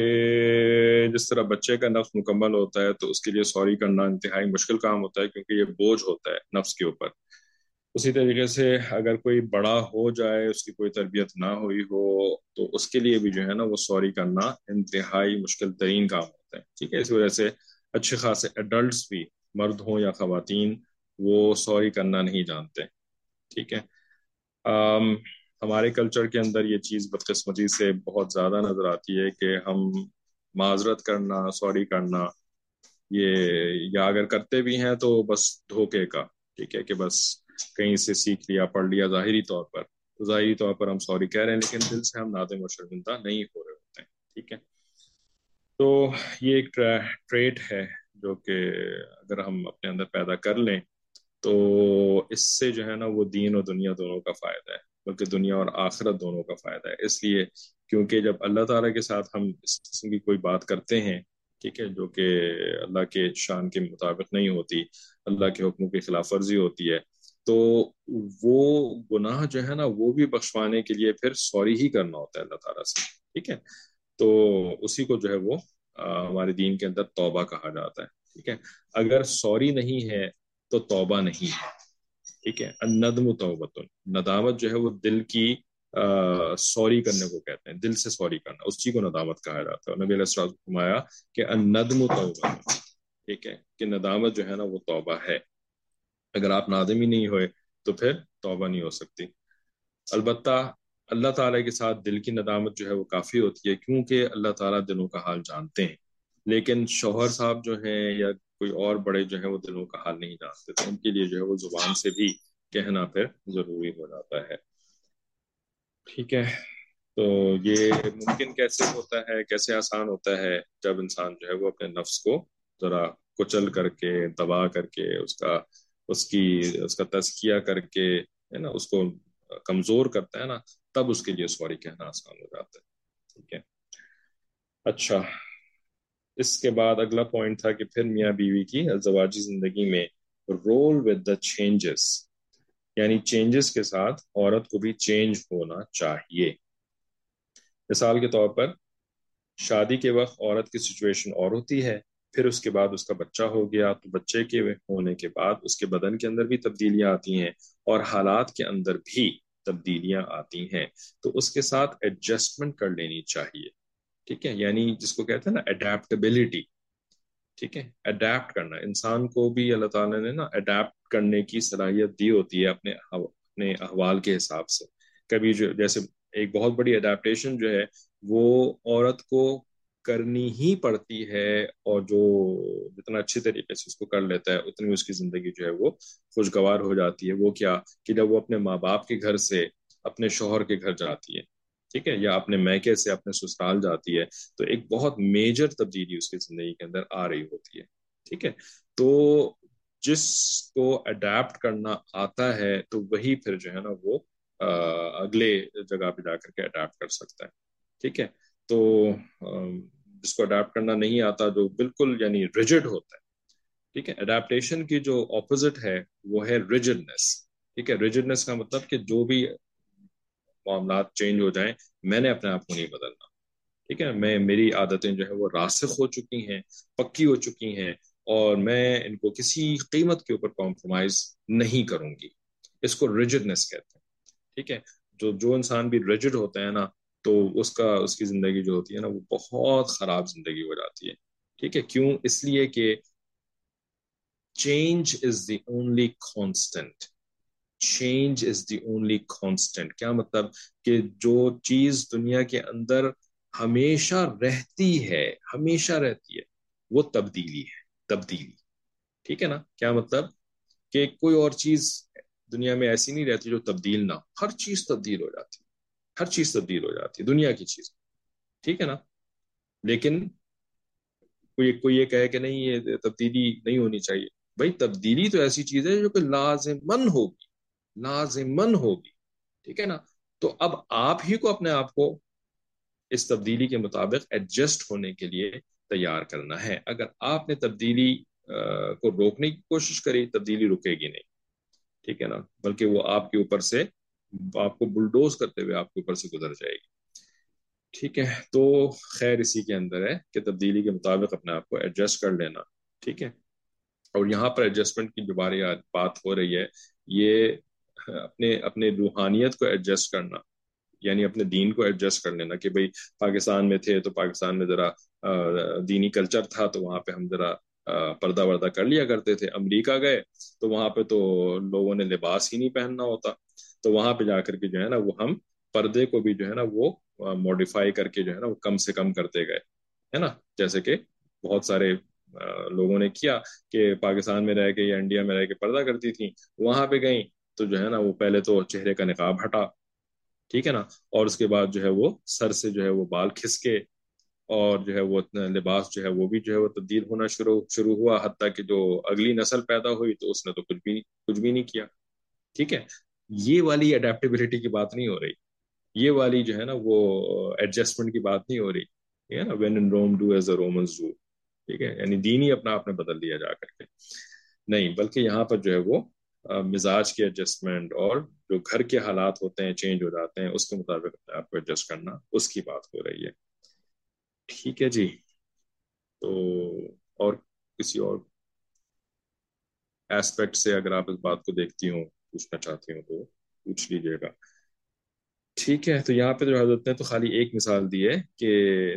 جس طرح بچے کا نفس مکمل ہوتا ہے تو اس کے لیے سوری کرنا انتہائی مشکل کام ہوتا ہے کیونکہ یہ بوجھ ہوتا ہے نفس کے اوپر۔ اسی طریقے سے اگر کوئی بڑا ہو جائے، اس کی کوئی تربیت نہ ہوئی ہو تو اس کے لیے بھی جو ہے نا وہ سوری کرنا انتہائی مشکل ترین کام ہوتا ہے۔ ٹھیک ہے اس وجہ سے اچھے خاصے ایڈلٹس بھی، مرد ہوں یا خواتین، وہ سوری کرنا نہیں جانتے۔ ٹھیک ہے ہمارے کلچر کے اندر یہ چیز بدقسمتی سے بہت زیادہ نظر آتی ہے کہ ہم معذرت کرنا، سوری کرنا، یہ یا اگر کرتے بھی ہیں تو بس دھوکے کا، ٹھیک ہے، کہ بس کہیں سے سیکھ لیا، پڑھ لیا، ظاہری طور پر۔ تو ظاہری طور پر ہم سوری کہہ رہے ہیں، لیکن دل سے ہم نادم و شرمندہ نہیں ہو رہے ہوتے ہیں، ٹھیک ہے۔ تو یہ ایک ٹریٹ ہے جو کہ اگر ہم اپنے اندر پیدا کر لیں تو اس سے جو ہے نا وہ دین اور دنیا دونوں کا فائدہ ہے، بلکہ دنیا اور آخرت دونوں کا فائدہ ہے۔ اس لیے کیونکہ جب اللہ تعالیٰ کے ساتھ ہم اس قسم کی کوئی بات کرتے ہیں، ٹھیک ہے، جو کہ اللہ کے شان کے مطابق نہیں ہوتی، اللہ کے حکموں کی خلاف ورزی ہوتی ہے، تو وہ گناہ جو ہے نا وہ بھی بخشوانے کے لیے پھر سوری ہی کرنا ہوتا ہے اللہ تعالیٰ سے، ٹھیک ہے۔ تو اسی کو جو ہے وہ ہمارے دین کے اندر توبہ کہا جاتا ہے، ٹھیک ہے۔ اگر سوری نہیں ہے تو توبہ نہیں ہے۔ ٹھیک ہے؟ ندم توبت ندامت جو ہے وہ دل کی سوری کرنے کو کہتے ہیں۔ دل سے سوری کرنا، اس چیز کو ندامت کہا جاتا ہے۔ نبی علیہ فرمایا کہ ندم توبت ٹھیک ہے؟ کہ ندامت جو ہے نا وہ توبہ ہے۔ اگر آپ نادم ہی نہیں ہوئے تو پھر توبہ نہیں ہو سکتی۔ البتہ اللہ تعالیٰ کے ساتھ دل کی ندامت جو ہے وہ کافی ہوتی ہے، کیونکہ اللہ تعالیٰ دلوں کا حال جانتے ہیں۔ لیکن شوہر صاحب جو ہیں یا کوئی اور بڑے جو ہیں وہ دلوں کا حال نہیں جانتے، تو ان کے لیے جو ہے وہ زبان سے بھی کہنا پھر ضروری ہو جاتا ہے۔ ٹھیک ہے، تو یہ ممکن کیسے ہوتا ہے، کیسے آسان ہوتا ہے جب انسان جو ہے وہ اپنے نفس کو ذرا کچل کر کے، دبا کر کے، اس کا، اس کی، اس کا تزکیہ کر کے، ہے نا، اس کو کمزور کرتا ہے نا، تب اس کے لیے سوری کہنا آسان ہو جاتا ہے۔ ٹھیک ہے۔ اچھا۔ اس کے بعد اگلا پوائنٹ تھا کہ پھر میاں بیوی کی ازدواجی زندگی میں رول ود دا چینجز یعنی چینجز کے ساتھ عورت کو بھی چینج ہونا چاہیے۔ مثال کے طور پر، شادی کے وقت عورت کی سچویشن اور ہوتی ہے، پھر اس کے بعد اس کا بچہ ہو گیا، تو بچے کے ہونے کے بعد اس کے بدن کے اندر بھی تبدیلیاں آتی ہیں اور حالات کے اندر بھی تبدیلیاں آتی ہیں۔ تو اس کے ساتھ ایڈجسٹمنٹ کر لینی چاہیے۔ ٹھیک ہے؟ یعنی جس کو کہتے ہیں نا اڈیپٹیبلٹی ٹھیک ہے؟ اڈیپٹ کرنا۔ انسان کو بھی اللہ تعالیٰ نے نا اڈیپٹ کرنے کی صلاحیت دی ہوتی ہے اپنے اپنے احوال کے حساب سے۔ کبھی جو، جیسے ایک بہت بڑی اڈیپٹیشن جو ہے، وہ عورت کو کرنی ہی پڑتی ہے اور جو جتنا اچھی طریقے سے اس کو کر لیتا ہے، اتنی اس کی زندگی جو ہے وہ خوشگوار ہو جاتی ہے۔ وہ کیا؟ کہ جب وہ اپنے ماں باپ کے گھر سے، اپنے شوہر کے گھر جاتی ہے۔ ٹھیک ہے، یا اپنے میکے سے اپنے سسرال جاتی ہے، تو ایک بہت میجر تبدیلی اس کی زندگی کے اندر آ رہی ہوتی ہے، ٹھیک ہے؟ تو جس کو اڈیپٹ کرنا آتا ہے، تو وہی پھر جو ہے نا وہ اگلے جگہ پہ جا کر کے اڈیپٹ کر سکتا ہے، ٹھیک ہے؟ تو جس کو اڈیپٹ کرنا نہیں آتا، جو بالکل یعنی ریجڈ ہوتا ہے، ٹھیک ہے؟ اڈیپٹیشن کی جو اپوزٹ ہے، وہ ہے ریجڈنس ٹھیک ہے؟ ریجڈنس کا مطلب کہ جو بھی معاملات چینج ہو جائیں، میں نے اپنے آپ کو نہیں بدلنا۔ ٹھیک ہے؟ میں، میری عادتیں جو ہے وہ راسخ ہو چکی ہیں، پکی ہو چکی ہیں اور میں ان کو کسی قیمت کے اوپر کمپرومائز نہیں کروں گی۔ اس کو ریجڈنس کہتے ہیں۔ ٹھیک ہے؟ جو جو انسان بھی ریجڈ ہوتا ہے نا، تو اس کا، اس کی زندگی جو ہوتی ہے نا، وہ بہت خراب زندگی ہو جاتی ہے۔ ٹھیک ہے؟ کیوں؟ اس لیے کہ change is the only constant change is the only constant کیا مطلب کہ جو چیز دنیا کے اندر ہمیشہ رہتی ہے، ہمیشہ رہتی ہے، وہ تبدیلی ہے، تبدیلی۔ ٹھیک ہے نا؟ کیا مطلب کہ کوئی اور چیز دنیا میں ایسی نہیں رہتی جو تبدیل نہ ہو۔ ہر چیز تبدیل ہو جاتی ہر چیز تبدیل ہو جاتی ہے، دنیا کی چیز۔ ٹھیک ہے نا؟ لیکن کوئی کوئی یہ کہے کہ نہیں، یہ تبدیلی نہیں ہونی چاہیے۔ بھائی تبدیلی تو ایسی چیز ہے جو کہ لازمن ہوگی۔ لازمن ہوگی۔ ٹھیک ہے نا؟ تو اب آپ ہی کو اپنے آپ کو اس تبدیلی کے مطابق ایڈجسٹ ہونے کے لیے تیار کرنا ہے۔ اگر آپ نے تبدیلی کو روکنے کی کوشش کری، تبدیلی رکے گی نہیں۔ ٹھیک ہے نا؟ بلکہ وہ آپ کے اوپر سے، آپ کو بلڈوز کرتے ہوئے آپ کے اوپر سے گزر جائے گی۔ ٹھیک ہے؟ تو خیر اسی کے اندر ہے کہ تبدیلی کے مطابق اپنے آپ کو ایڈجسٹ کر لینا۔ ٹھیک ہے؟ اور یہاں پر ایڈجسٹمنٹ کی جو باری بات ہو رہی ہے، یہ اپنے اپنے روحانیت کو ایڈجسٹ کرنا یعنی اپنے دین کو ایڈجسٹ کر لینا کہ بھائی پاکستان میں تھے تو پاکستان میں ذرا دینی کلچر تھا تو وہاں پہ ہم ذرا پردہ وردہ کر لیا کرتے تھے۔ امریکہ گئے تو وہاں پہ تو لوگوں نے لباس ہی نہیں پہننا ہوتا۔ تو وہاں پہ جا کر کے جو ہے نا وہ ہم پردے کو بھی جو ہے نا وہ موڈیفائی کر کے جو ہے نا وہ کم سے کم کرتے گئے، ہے نا؟ جیسے کہ بہت سارے لوگوں نے کیا کہ پاکستان میں رہ کے یا انڈیا میں رہ کے پردہ کرتی تھیں، وہاں پہ گئیں۔ تو جو ہے نا وہ پہلے تو چہرے کا نقاب ہٹا، ٹھیک ہے نا؟ اور اس کے بعد جو ہے وہ سر سے جو ہے وہ بال کھس کے اور جو ہے وہ لباس جو ہے وہ بھی جو ہے وہ تبدیل ہونا شروع شروع ہوا، حتیٰ کہ جو اگلی نسل پیدا ہوئی تو اس نے تو کچھ بھی کچھ بھی نہیں کیا، ٹھیک ہے؟ یہ والی اڈیپٹیبلٹی کی بات نہیں ہو رہی، یہ والی جو ہے نا وہ ایڈجسٹمنٹ کی بات نہیں ہو رہی، ٹھیک ہے نا؟ When in Rome do as a Romans do ٹھیک ہے؟ یعنی دین ہی اپنا آپ نے بدل دیا جا کر کے۔ نہیں، بلکہ یہاں پر جو ہے وہ مزاج کی ایڈجسٹمنٹ اور جو گھر کے حالات ہوتے ہیں چینج ہو جاتے ہیں، اس کے مطابق اپنے آپ کو ایڈجسٹ کرنا اس کی بات ہو رہی ہے۔ ٹھیک ہے جی۔ تو اور کسی اور ایسپیکٹ سے اگر آپ اس بات کو دیکھتی ہوں، پوچھنا چاہتی ہوں تو پوچھ لیجیے گا۔ ٹھیک ہے، تو یہاں پہ جو حضرت نے تو خالی ایک مثال دی ہے کہ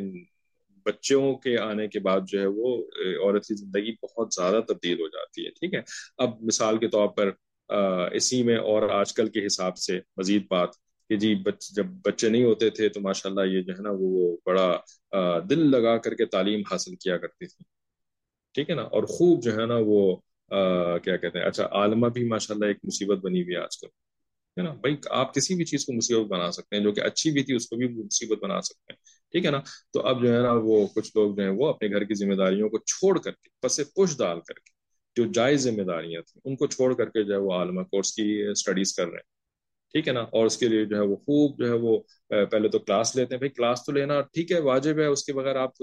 بچوں کے آنے کے بعد جو ہے وہ عورت کی زندگی بہت زیادہ تبدیل ہو جاتی ہے، ٹھیک ہے؟ اب مثال کے طور پر اسی میں اور آج کل کے حساب سے مزید بات کہ جی بچ، جب بچے نہیں ہوتے تھے تو ماشاء اللہ یہ جو ہے نا وہ بڑا دل لگا کر کے تعلیم حاصل کیا کرتی تھی ٹھیک ہے نا؟ اور خوب جو ہے نا وہ کیا کہتے ہیں؟ اچھا عالمہ بھی ماشاء اللہ ایک مصیبت بنی ہوئی ہے آج کل، ہے نا؟ بھائی، آپ کسی بھی چیز کو مصیبت بنا سکتے ہیں، جو کہ اچھی بھی تھی اس کو بھی مصیبت بنا سکتے ہیں۔ ٹھیک ہے نا؟ تو اب جو ہے نا وہ کچھ لوگ جو ہیں وہ اپنے گھر کی ذمہ داریوں کو چھوڑ کر کے، پس پش ڈال کر کے جو جائز ذمہ داریاں تھیں، ان کو چھوڑ کر کے جو ہے وہ عالمہ کورس کی اسٹڈیز کر رہے ہیں۔ ٹھیک ہے نا؟ اور اس کے لیے جو ہے وہ خوب جو ہے وہ پہلے تو کلاس لیتے ہیں۔ بھائی کلاس تو لینا ٹھیک ہے، واجب ہے، اس کے بغیر آپ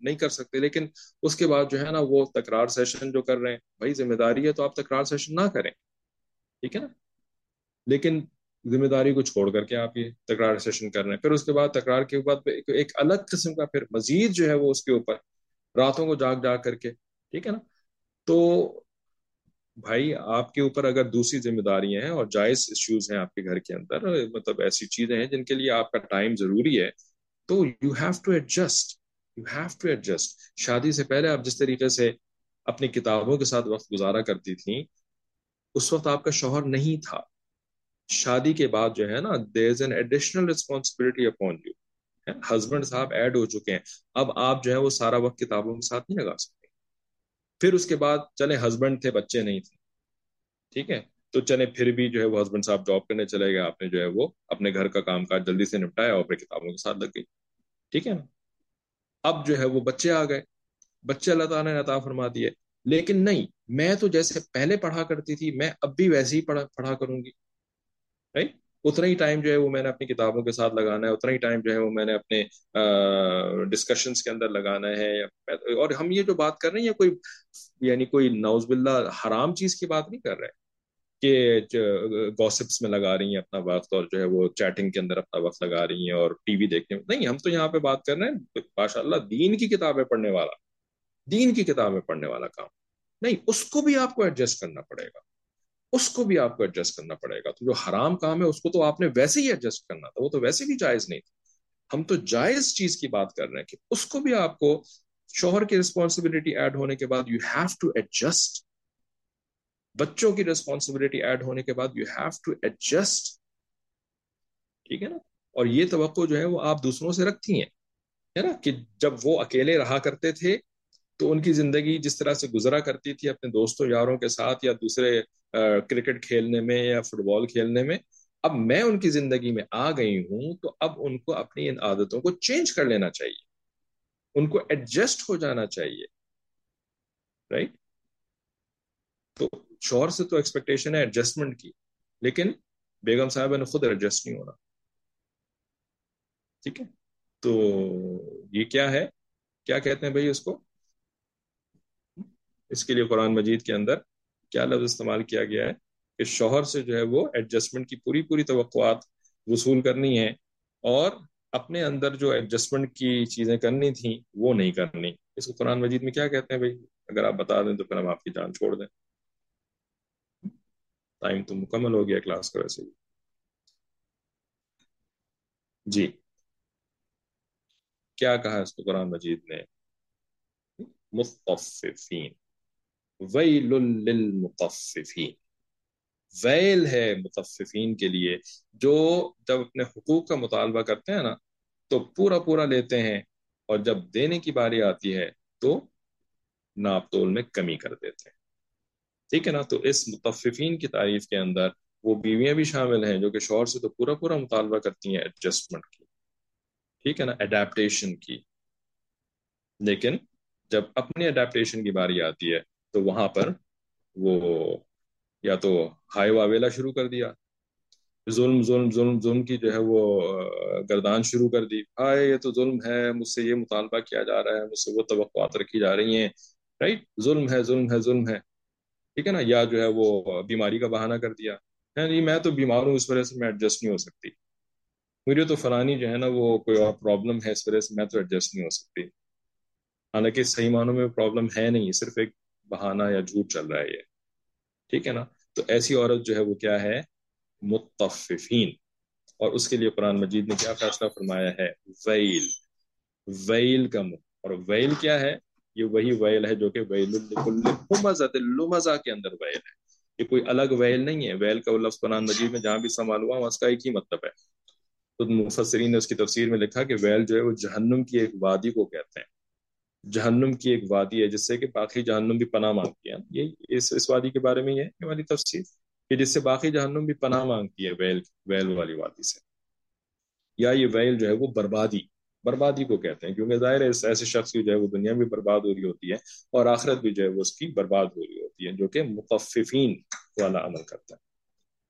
نہیں کر سکتے۔ لیکن اس کے بعد جو ہے نا وہ تکرار سیشن جو کر رہے ہیں، بھائی ذمہ داری ہے تو آپ تکرار سیشن نہ کریں۔ ٹھیک ہے نا؟ لیکن ذمہ داری کو چھوڑ کر کے آپ یہ تکرار سیشن کر رہے ہیں۔ پھر اس کے بعد تکرار کے بعد ایک الگ قسم کا پھر مزید جو ہے وہ اس کے اوپر راتوں کو جاگ جاگ کر کے، ٹھیک ہے نا؟ تو بھائی، آپ کے اوپر اگر دوسری ذمہ داریاں ہیں اور جائز ایشوز ہیں آپ کے گھر کے اندر مطلب ایسی چیزیں ہیں جن کے لیے آپ کا ٹائم ضروری ہے، تو you have to adjust you have to adjust شادی سے پہلے آپ جس طریقے سے اپنی کتابوں کے ساتھ وقت گزارا کرتی تھیں، اس وقت آپ کا شوہر نہیں تھا۔ شادی کے بعد جو ہے نا there is an additional responsibility upon you husband صاحب ایڈ ہو چکے ہیں۔ اب آپ جو ہے وہ سارا وقت کتابوں کے ساتھ نہیں لگا سکتے۔ پھر اس کے بعد چلے ہسبینڈ تھے، بچے نہیں تھے۔ ٹھیک ہے؟ تو چلے پھر بھی جو ہے وہ ہسبینڈ صاحب جاب کرنے چلے گئے۔ آپ نے جو ہے وہ اپنے گھر کا کام کاج جلدی سے نپٹایا اور پھر کتابوں کے ساتھ لگ گئی۔ ٹھیک ہے نا؟ اب جو ہے وہ بچے آ گئے۔ بچے اللہ تعالیٰ نے عطا فرما دیے۔ لیکن نہیں، میں تو جیسے پہلے پڑھا کرتی تھی، میں اب بھی ویسے ہی پڑھا پڑھا کروں گی۔ اتنا ہی ٹائم جو ہے وہ میں نے اپنی کتابوں کے ساتھ لگانا ہے، اتنا ہی ٹائم جو ہے وہ میں نے اپنے ڈسکشنس کے اندر لگانا ہے۔ اور ہم یہ جو بات کر رہے ہیں کوئی یعنی کوئی نوز باللہ حرام چیز کی بات نہیں کر رہے۔ کہ گوسپس میں لگا رہی ہیں اپنا وقت اور جو ہے وہ چیٹنگ کے اندر اپنا وقت لگا رہی ہیں اور ٹی وی دیکھنے۔ میں نہیں، ہم تو یہاں پہ بات کر رہے ہیں ماشاء اللہ دین کی کتابیں پڑھنے والا، دین کی کتابیں پڑھنے والا کام۔ نہیں، اس کو بھی آپ کو ایڈجسٹ کرنا پڑے گا۔ اس کو بھی آپ کو ایڈجسٹ کرنا پڑے گا۔ تو جو حرام کام ہے، اس کو تو آپ نے ویسے ہی ایڈجسٹ کرنا تھا۔ وہ تو ویسے بھی جائز نہیں تھا۔ ہم تو جائز چیز کی بات کر رہے ہیں کہ اس کو بھی آپ کو شوہر کی ریسپانسبلٹی ایڈ ہونے کے بعد یو ہیو ٹو ایڈجسٹ بچوں کی ریسپانسبلٹی ایڈ ہونے کے بعد یو ہیو ٹو ایڈجسٹ ٹھیک ہے نا؟ اور یہ توقع جو ہے وہ آپ دوسروں سے رکھتی ہیں۔ ہے نا؟ کہ جب وہ اکیلے رہا کرتے تھے تو ان کی زندگی جس طرح سے گزرا کرتی تھی اپنے دوستوں، یاروں کے ساتھ یا دوسرے کرکٹ کھیلنے میں یا فٹ بال کھیلنے میں، اب میں ان کی زندگی میں آ گئی ہوں تو اب ان کو اپنی ان عادتوں کو چینج کر لینا چاہیے۔ ان کو ایڈجسٹ ہو جانا چاہیے۔ رائٹ تو شوہر سے تو ایکسپیکٹیشن ہے ایڈجسٹمنٹ کی، لیکن بیگم صاحبہ نے خود ایڈجسٹ نہیں ہونا۔ ٹھیک ہے؟ تو یہ کیا ہے؟ کیا کہتے ہیں بھائی اس کو؟ اس کے لیے قرآن مجید کے اندر کیا لفظ استعمال کیا گیا ہے کہ شوہر سے جو ہے وہ ایڈجسٹمنٹ کی پوری پوری توقعات وصول کرنی ہے اور اپنے اندر جو ایڈجسٹمنٹ کی چیزیں کرنی تھیں وہ نہیں کرنی۔ اس کو قرآن مجید میں کیا کہتے ہیں بھائی؟ اگر آپ بتا دیں تو پھر ہم آپ کی جان چھوڑ دیں۔ ٹائم تو مکمل ہو گیا کلاس کا ویسے جی۔ کیا کہا اس کو قرآن مجید نے؟ مستفین ویل للمطففین ویل ہے متففین کے لیے، جو جب اپنے حقوق کا مطالبہ کرتے ہیں نا، تو پورا پورا لیتے ہیں، اور جب دینے کی باری آتی ہے، تو ناپ تول میں کمی کر دیتے ہیں۔ ٹھیک ہے نا؟ تو اس متففین کی تعریف کے اندر وہ بیویاں بھی شامل ہیں، جو کہ شوہر سے تو پورا پورا مطالبہ کرتی ہیں ایڈجسٹمنٹ کی۔ ٹھیک ہے نا؟ اڈیپٹیشن کی۔ لیکن جب اپنی اڈیپٹیشن کی باری آتی ہے تو وہاں پر وہ یا تو ہائی واویلا شروع کر دیا۔ ظلم ظلم ظلم ظلم کی جو ہے وہ گردان شروع کر دی۔ ہائے یہ تو ظلم ہے، مجھ سے یہ مطالبہ کیا جا رہا ہے، مجھ سے وہ توقعات رکھی جا رہی ہیں۔ رائٹ ظلم ہے ظلم ہے ظلم ہے۔ ٹھیک ہے نا؟ یا جو ہے وہ بیماری کا بہانہ کر دیا۔ یعنی میں تو بیمار ہوں، اس وجہ سے میں ایڈجسٹ نہیں ہو سکتی۔ مجھے تو فلانی جو ہے نا وہ کوئی اور پرابلم ہے، اس وجہ سے میں تو ایڈجسٹ نہیں ہو سکتی۔ حالانکہ صحیح معنوں میں پرابلم ہے نہیں، صرف ایک بہانہ یا جھوٹ چل رہا ہے یہ۔ ٹھیک ہے نا؟ تو ایسی عورت جو ہے وہ کیا ہے؟ متففین۔ اور اس کے لیے قرآن مجید نے کیا فیصلہ فرمایا ہے؟ ویل۔ ویل کا اور ویل کیا ہے؟ یہ وہی ویل ہے جو کہ ویل لمزہ کے اندر ویل ہے۔ یہ کوئی الگ ویل نہیں ہے۔ ویل کا لفظ قرآن مجید میں جہاں بھی استعمال ہوا اس کا ایک ہی مطلب ہے۔ تو مفسرین نے اس کی تفسیر میں لکھا کہ ویل جو ہے وہ جہنم کی ایک وادی کو کہتے ہیں۔ جہنم کی ایک وادی ہے، جس سے کہ باقی جہنم بھی پناہ مانگتی ہے یہ اس اس وادی کے بارے میں یہ ہے والی تفسیر کہ جس سے باقی جہنم بھی پناہ مانگتی ہے ویل ویل والی وادی سے۔ یا یہ ویل جو ہے وہ بربادی بربادی کو کہتے ہیں، کیونکہ ظاہر ہے ایسے شخص کی جو ہے وہ دنیا بھی برباد ہو رہی ہوتی ہے اور آخرت بھی جو ہے وہ اس کی برباد ہو رہی ہوتی ہے، جو کہ متففین والا عمل کرتا ہے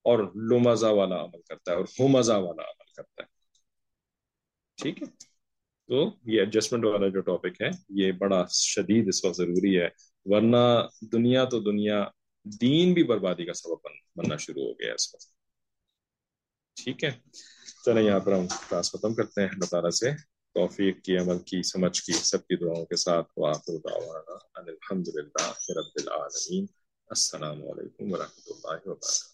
اور لمزہ والا عمل کرتا ہے اور ہومزہ والا عمل کرتا ہے۔ ٹھیک ہے؟ تو یہ ایڈجسٹمنٹ والا جو ٹاپک ہے، یہ بڑا شدید اس وقت ضروری ہے، ورنہ دنیا تو دنیا دین بھی بربادی کا سبب بننا شروع ہو گیا اس وقت۔ ٹھیک ہے۔ چلیں یہاں پر ہم کلاس ختم کرتے ہیں۔ اللہ تعالیٰ سے توفیق کی، عمل کی، سمجھ کی، سب کی دعاؤں کے ساتھ۔ الحمد للہ رب العالمین۔ السلام علیکم ورحمۃ اللہ وبرکاتہ۔